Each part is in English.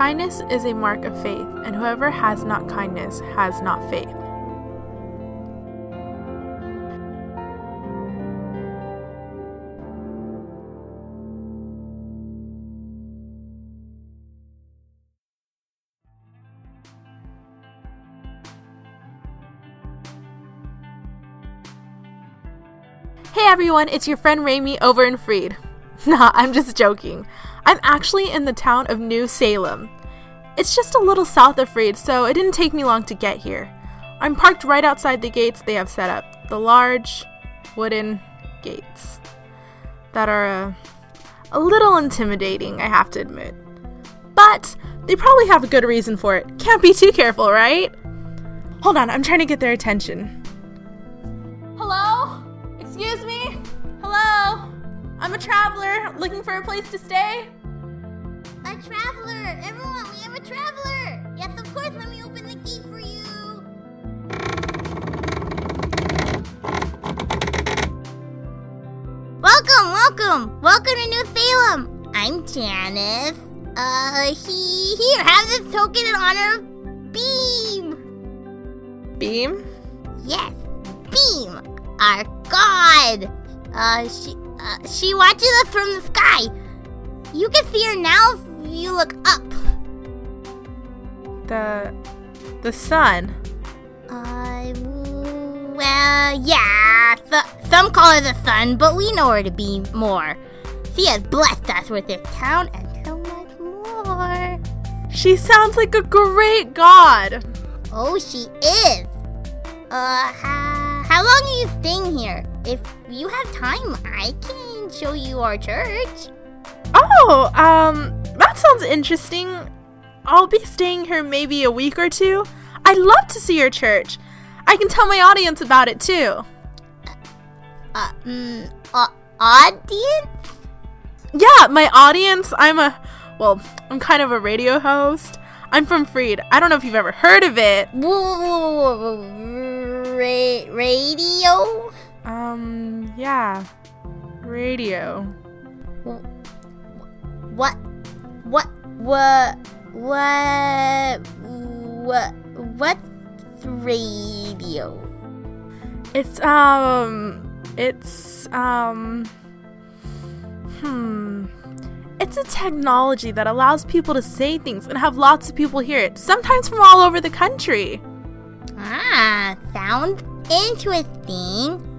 Kindness is a mark of faith, and whoever has not kindness has not faith. Hey everyone, it's your friend Rami over in Freed. Nah, I'm just joking. I'm actually in the town of New Salem. It's just a little south of Freed, so it didn't take me long to get here. I'm parked right outside the gates they have set up the large wooden gates that are uh, a little intimidating, I have to admit. But they probably have a good reason for it. Can't be too careful, right? Hold on, I'm trying to get their attention. Hello? Excuse me? Hello? I'm a traveler looking for a place to stay. A traveler! Everyone, we have a traveler! Yes, of course, let me open the gate for you. Welcome, welcome! Welcome to New Salem! I'm Janice. Uh, he, here, have this token in honor of Beam! Beam? Yes, Beam, our god! Uh, she, uh, she watches us from the sky. You can see her now if you look up. The. the sun. Uh, well, yeah. Th- some call her the sun, but we know her to be more. She has blessed us with this town and so much more. She sounds like a great god. Oh, she is. Uh, ha- how long are you staying here? If you have time, I can show you our church. Oh, um, that sounds interesting. I'll be staying here maybe a week or two. I'd love to see your church. I can tell my audience about it too. Uh, mm, uh, audience? Yeah, my audience. I'm a, well, I'm kind of a radio host. I'm from Freed. I don't know if you've ever heard of it. Whoa, whoa, whoa. Ra- radio? Um, yeah. Radio. What? What? What? What? What? What's radio? It's, um, it's, um, hmm. It's a technology that allows people to say things and have lots of people hear it, sometimes from all over the country. Ah, sounds interesting.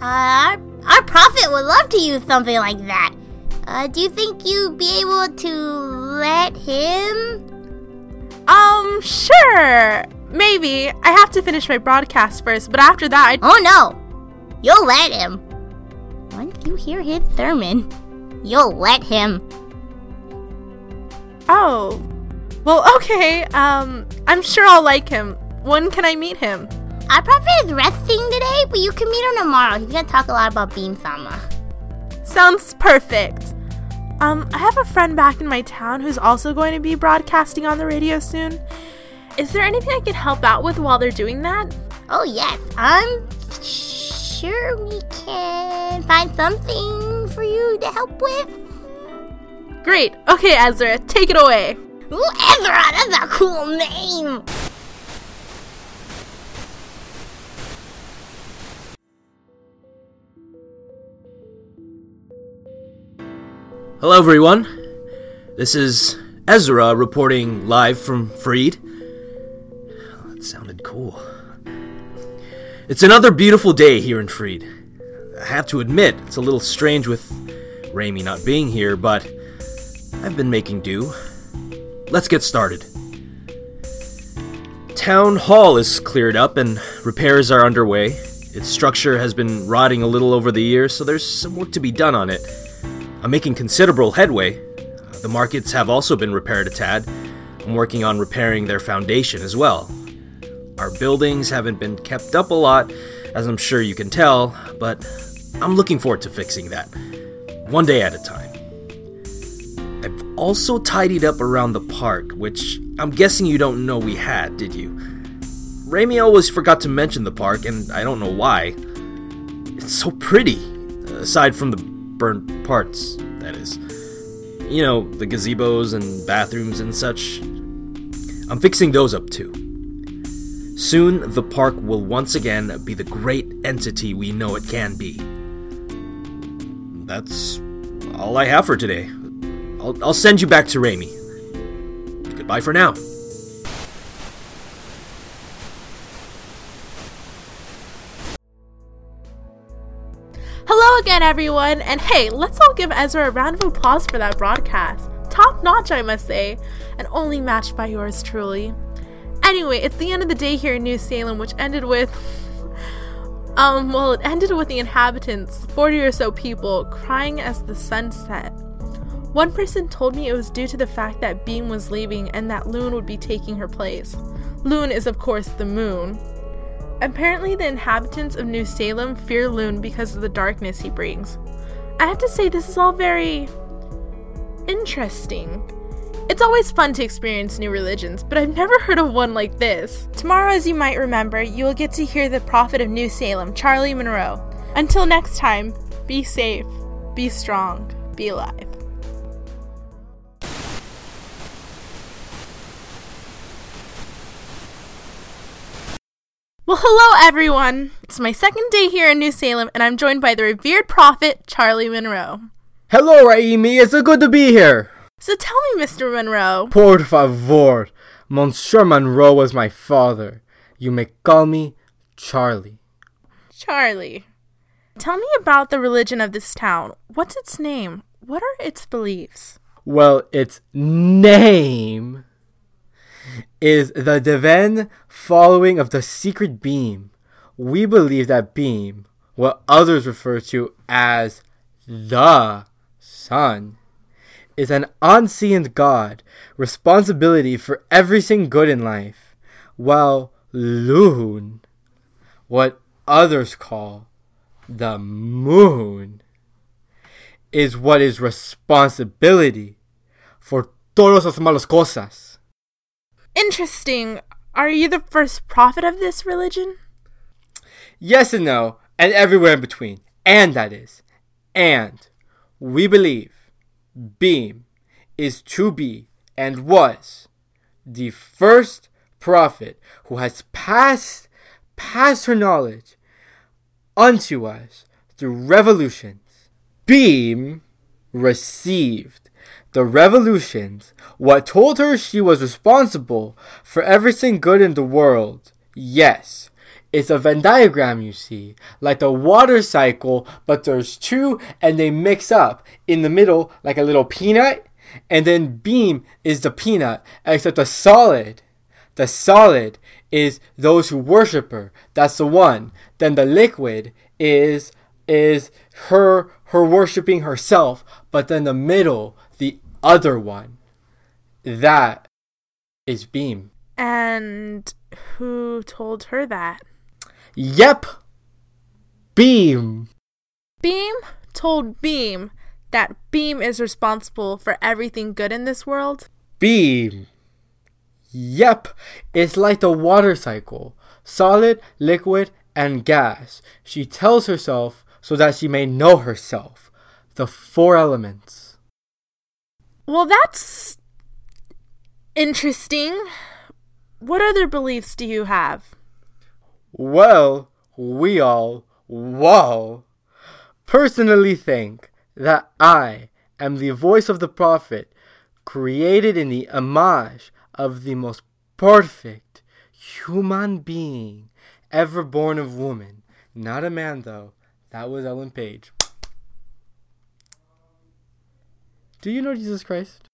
Uh, our, our prophet would love to use something like that. Uh, do you think you'd be able to let him? Um, sure. Maybe. I have to finish my broadcast first, but after that, I. Oh no! You'll let him. Once you hear his sermon, you'll let him. Oh. Well, okay. Um, I'm sure I'll like him. When can I meet him? Our prophet is resting today, but you can meet him tomorrow. He's gonna talk a lot about Beam Sama. Sounds perfect. Um, I have a friend back in my town who's also going to be broadcasting on the radio soon. Is there anything I can help out with while they're doing that? Oh yes, I'm sure we can find something for you to help with. Great. Okay, Ezra, take it away. Ooh, Ezra, that's a cool name. Hello, everyone. This is Ezra reporting live from Freed. Oh, that sounded cool. It's another beautiful day here in Freed. I have to admit, it's a little strange with Rami not being here, but I've been making do. Let's get started. Town Hall is cleared up and repairs are underway. Its structure has been rotting a little over the years, so there's some work to be done on it. I'm making considerable headway. The markets have also been repaired a tad. I'm working on repairing their foundation as well. Our buildings haven't been kept up a lot, as I'm sure you can tell, but I'm looking forward to fixing that. One day at a time. I've also tidied up around the park, which I'm guessing you don't know we had, did you? Rami always forgot to mention the park, and I don't know why. It's so pretty, aside from the burnt parts, that is. You know, the gazebos and bathrooms and such. I'm fixing those up too. Soon, the park will once again be the great entity we know it can be. That's all I have for today. I'll, I'll send you back to Raimi. Goodbye for now. Hello again, everyone, and hey, let's all give Ezra a round of applause for that broadcast. Top notch, I must say, and only matched by yours truly. Anyway, it's the end of the day here in New Salem, which ended with. Um, well, it ended with the inhabitants, 40 or so people, crying as the sun set. One person told me it was due to the fact that Beam was leaving and that Loon would be taking her place. Loon is, of course, the moon. Apparently, the inhabitants of New Salem fear Loon because of the darkness he brings. I have to say, this is all very interesting. It's always fun to experience new religions, but I've never heard of one like this. Tomorrow, as you might remember, you will get to hear the prophet of New Salem, Charlie Monroe. Until next time, be safe, be strong, be alive. Well, hello everyone! It's my second day here in New Salem, and I'm joined by the revered prophet, Charlie Monroe. Hello, Raimi. It's so good to be here. So tell me, Mr. Monroe, Por favor. Monsieur Monroe was my father. You may call me Charlie. Charlie, tell me about the religion of this town. What's its name? What are its beliefs? Well, its name is the Divine Following of the Secret Beam. We believe that Beam, what others refer to as the Sun, is an unseen God, responsibility for everything good in life, while Loon, what others call the Moon, is what is responsibility for todas las malas cosas. Interesting. Are you the first prophet of this religion? Yes and no, and everywhere in between. And that is. And we believe Beam is to be and was the first prophet who has passed passed her knowledge unto us through revolutions. Beam received the revolutions what told her she was responsible for everything good in the world. Yes, it's a Venn diagram, you see, like the water cycle, but there's two and they mix up in the middle like a little peanut, and then beam is the peanut, except the solid. The solid is those who worship her. That's the one. Then the liquid is is her her worshiping herself, but then the middle, other one. That is beam. And who told her that? Yep. Beam. Beam told Beam that Beam is responsible for everything good in this world? Beam. Yep. It's like the water cycle solid, liquid, and gas. She tells herself so that she may know herself. The four elements. Well, that's interesting. What other beliefs do you have? Well, we all, whoa, personally think that I am the voice of the prophet created in the image of the most perfect human being ever born of woman. Not a man, though. That was Ellen Page. Do you know Jesus Christ?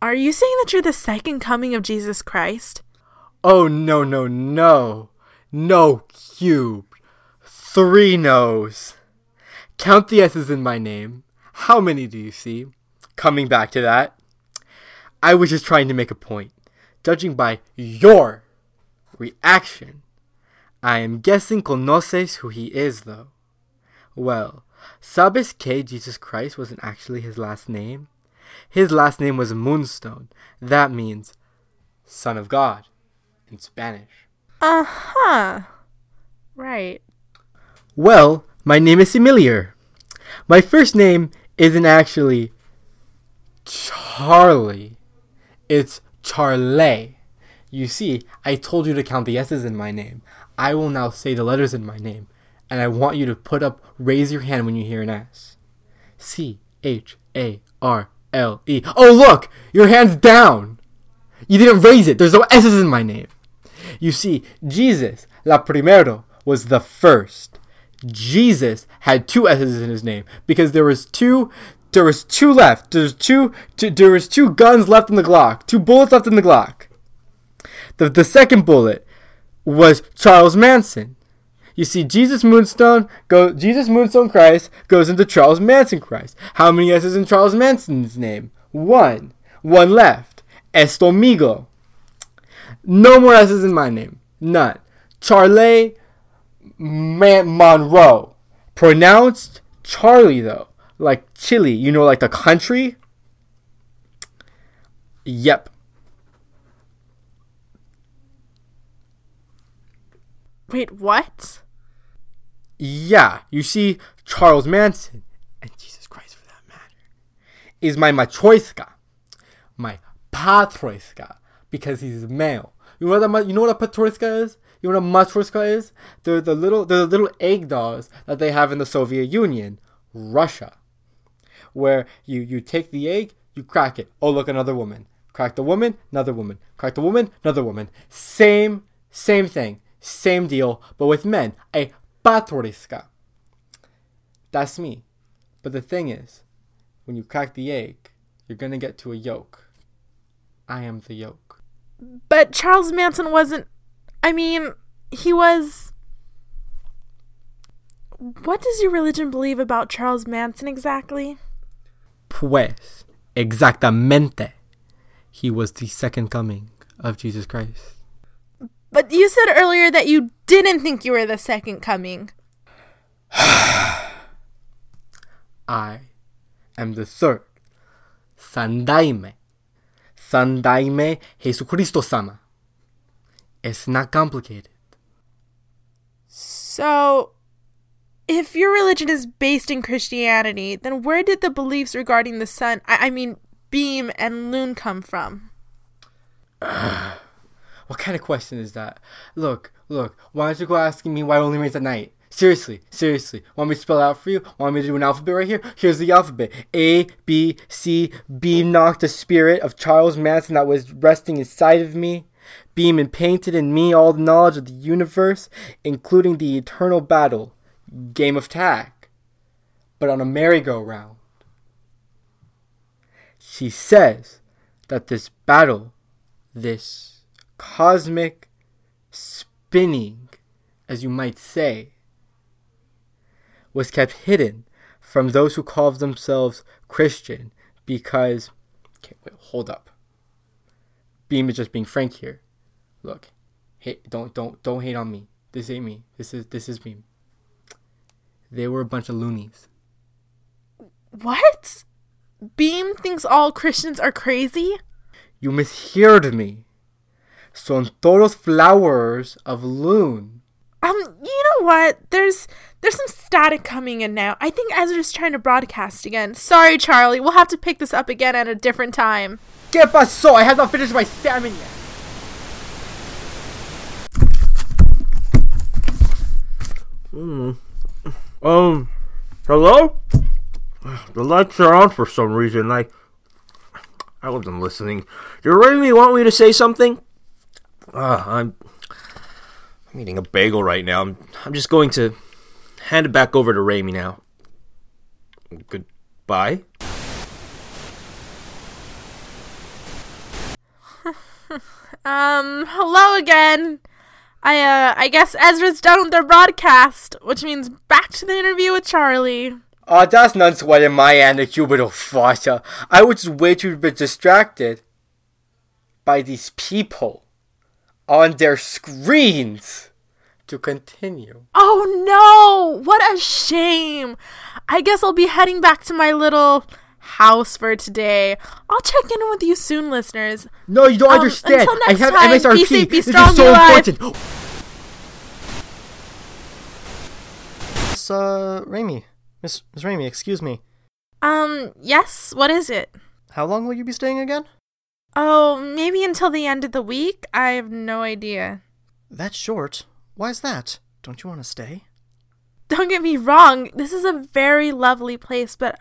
Are you saying that you're the second coming of Jesus Christ? Oh, no, no, no. No cube. Three no's. Count the S's in my name. How many do you see? Coming back to that, I was just trying to make a point. Judging by your reaction, I am guessing conoces who he is, though. Well, sabes que Jesus Christ wasn't actually his last name? His last name was Moonstone. That means Son of God in Spanish. Uh huh. Right. Well, my name is Emilier. My first name isn't actually Charlie. It's Charlie. You see, I told you to count the S's in my name. I will now say the letters in my name, and I want you to put up, raise your hand when you hear an S. C H A R L E. Oh, look! Your hand's down! You didn't raise it. There's no S's in my name. You see, Jesus, la primero, was the first. Jesus had two S's in his name because there was two there was two left. There's two, two there was two guns left in the Glock. Two bullets left in the Glock. The the second bullet was Charles Manson. You see, Jesus Moonstone go Jesus Moonstone Christ goes into Charles Manson Christ. How many S's in Charles Manson's name? One. One left. Estomigo. No more S's in my name. None. Charlie Man- Monroe. Pronounced Charlie though. Like Chile. You know, like the country? Yep. Wait, what? Yeah, you see, Charles Manson, and Jesus Christ for that matter, is my matroiska, my patroiska, because he's male. You know what a, you know what a patroiska is? You know what a matroiska is? They're the little they're the little egg dolls that they have in the Soviet Union, Russia, where you you take the egg, you crack it. Oh look, another woman. Crack the woman, another woman. Crack the woman, another woman. Same same thing, same deal, but with men. A patroiska. That's me. But the thing is, when you crack the egg, you're gonna get to a yolk. I am the yolk. But Charles Manson wasn't. I mean, he was. What does your religion believe about Charles Manson exactly? Pues, exactamente. He was the second coming of Jesus Christ. But you said earlier that you didn't think you were the second coming. I am the third. Sandaime. Sandaime Jesucristo sama. It's not complicated. So, if your religion is based in Christianity, then where did the beliefs regarding the sun, I, I mean, beam and loon come from? What kind of question is that? Look, look, why don't you go asking me why it only rains at night? Seriously, seriously. Want me to spell out for you? Want me to do an alphabet right here? Here's the alphabet. A, B, C, beam knocked the spirit of Charles Manson that was resting inside of me. Beam and painted in me all the knowledge of the universe, including the eternal battle, game of tag, but on a merry-go-round. She says that this battle, this cosmic spinning, as you might say, was kept hidden from those who called themselves Christian because. Okay, wait, hold up. Beam is just being frank here. Look, hey, don't don't don't hate on me. This ain't me. This is this is Beam. They were a bunch of loonies. What? Beam thinks all Christians are crazy? You misheard me. Son todos flowers of loon. Um, you know what? There's there's some static coming in now. I think Ezra's trying to broadcast again. Sorry, Charlie. We'll have to pick this up again at a different time. ¿Qué pasó? I have not finished my salmon yet. Um, hello? The lights are on for some reason. I I wasn't listening. You really want me to say something? Uh, I'm I'm eating a bagel right now. I'm I'm just going to hand it back over to Raimi now. Goodbye. Um, hello again. I uh I guess Ezra's done with their broadcast, which means back to the interview with Charlie. Oh, that's none sweating my end, you little fosser. I was way too bit distracted by these people on their screens to continue. Oh no! What a shame. I guess I'll be heading back to my little house for today. I'll check in with you soon, listeners. No, you don't Um, understand. until I next have time, be MSRP. safe, be this strong, is so be alive. important. Miss uh, Raimi. Miss Miss Raimi, excuse me. Um, yes, what is it? How long will you be staying again? Oh, maybe until the end of the week? I have no idea. That's short. Why's that? Don't you want to stay? Don't get me wrong, this is a very lovely place, but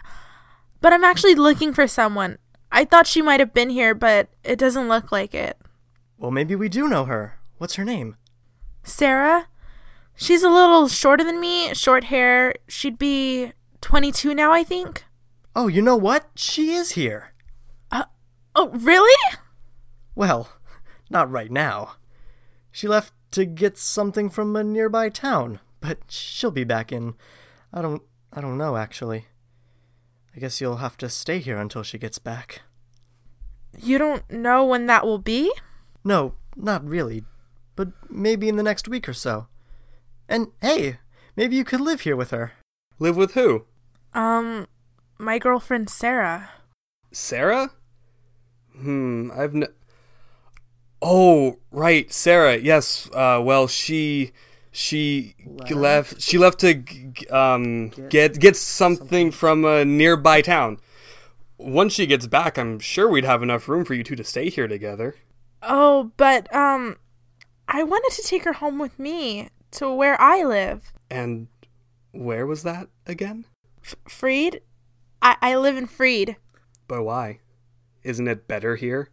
but I'm actually looking for someone. I thought she might have been here, but it doesn't look like it. Well, maybe we do know her. What's her name? Sarah? She's a little shorter than me, short hair. She'd be 22 now, I think. Oh, you know what? She is here. Oh, really? Well, not right now. She left to get something from a nearby town, but she'll be back in I don't I don't know actually. I guess you'll have to stay here until she gets back. You don't know when that will be? No, not really, but maybe in the next week or so. And hey, maybe you could live here with her. Live with who? Um, my girlfriend Sarah. Sarah? Hmm, I've n- Oh, right, Sarah. Yes. Uh, well, she she g- left. She left to g- g- um get get something from a nearby town. Once she gets back, I'm sure we'd have enough room for you two to stay here together. Oh, but um I wanted to take her home with me to where I live. And where was that again? Freed? I I live in Freed. But why? Isn't it better here?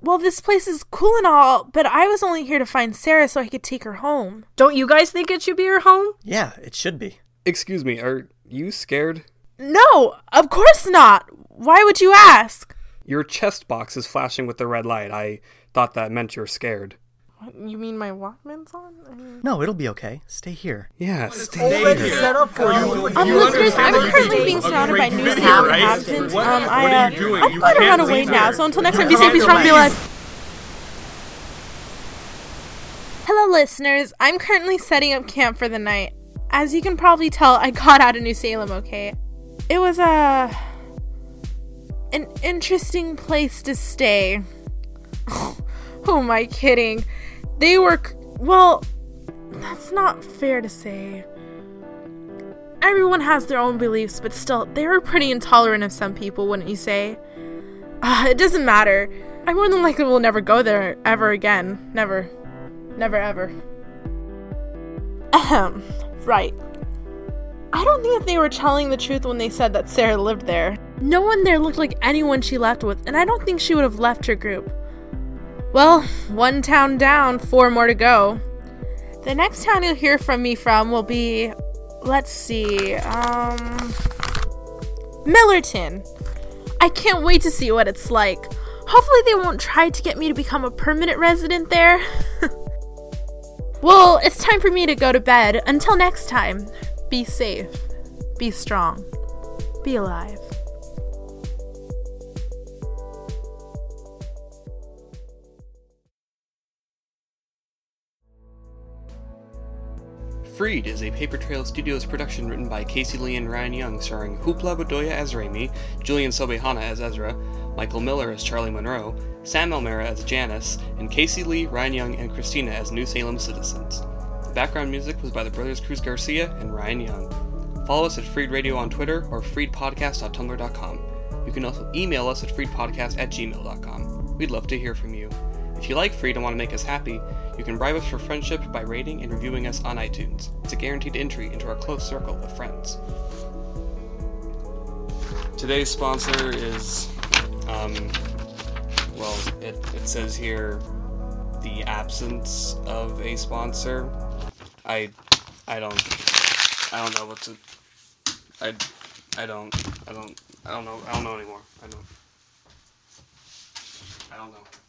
Well, this place is cool and all, but I was only here to find Sarah so I could take her home. Don't you guys think it should be her home? Yeah, it should be. Excuse me, are you scared? No, of course not. Why would you ask? Your chest box is flashing with the red light. I thought that meant you're scared. You mean my Walkman's on? No, it'll be okay. Stay here. Yeah, stay here. set up for you. Um, listeners, I'm currently being surrounded by New Salem inhabitants. Um, I, uh, I'm going to run away now, so until next time, be safe, be strong, be alive. Hello, listeners. I'm currently setting up camp for the night. As you can probably tell, I got out of New Salem, okay? It was, uh, an interesting place to stay. Who am I kidding? They were, well, that's not fair to say. Everyone has their own beliefs, but still, they were pretty intolerant of some people, wouldn't you say? Uh, it doesn't matter. I more than likely will never go there ever again. Never. Never ever. Ahem. Right. I don't think that they were telling the truth when they said that Sarah lived there. No one there looked like anyone she left with, and I don't think she would have left her group. Well, one town down, four more to go. The next town you'll hear from me from will be, let's see, um, Millerton. I can't wait to see what it's like. Hopefully, they won't try to get me to become a permanent resident there. well, it's time for me to go to bed. Until next time, be safe, be strong, be alive. Freed is a Paper Trail Studios production written by Casey Lee and Ryan Young, starring Hoopla Bedoya as Raimi, Julian Sobehana as Ezra, Michael Miller as Charlie Monroe, Sam Elmera as Janice, and Casey Lee, Ryan Young, and Christina as New Salem citizens. The background music was by the brothers Cruz Garcia and Ryan Young. Follow us at Freed Radio on Twitter or freedpodcast.tumblr.com. You can also email us at freedpodcast at gmail.com. We'd love to hear from you. If you like Freed and want to make us happy, you can bribe us for friendship by rating and reviewing us on iTunes. It's a guaranteed entry into our close circle of friends. Today's sponsor is, um, well, it, it says here the absence of a sponsor. I, I don't, I don't know what to, I, I don't, I don't, I don't know, I don't know anymore. I don't, I don't know.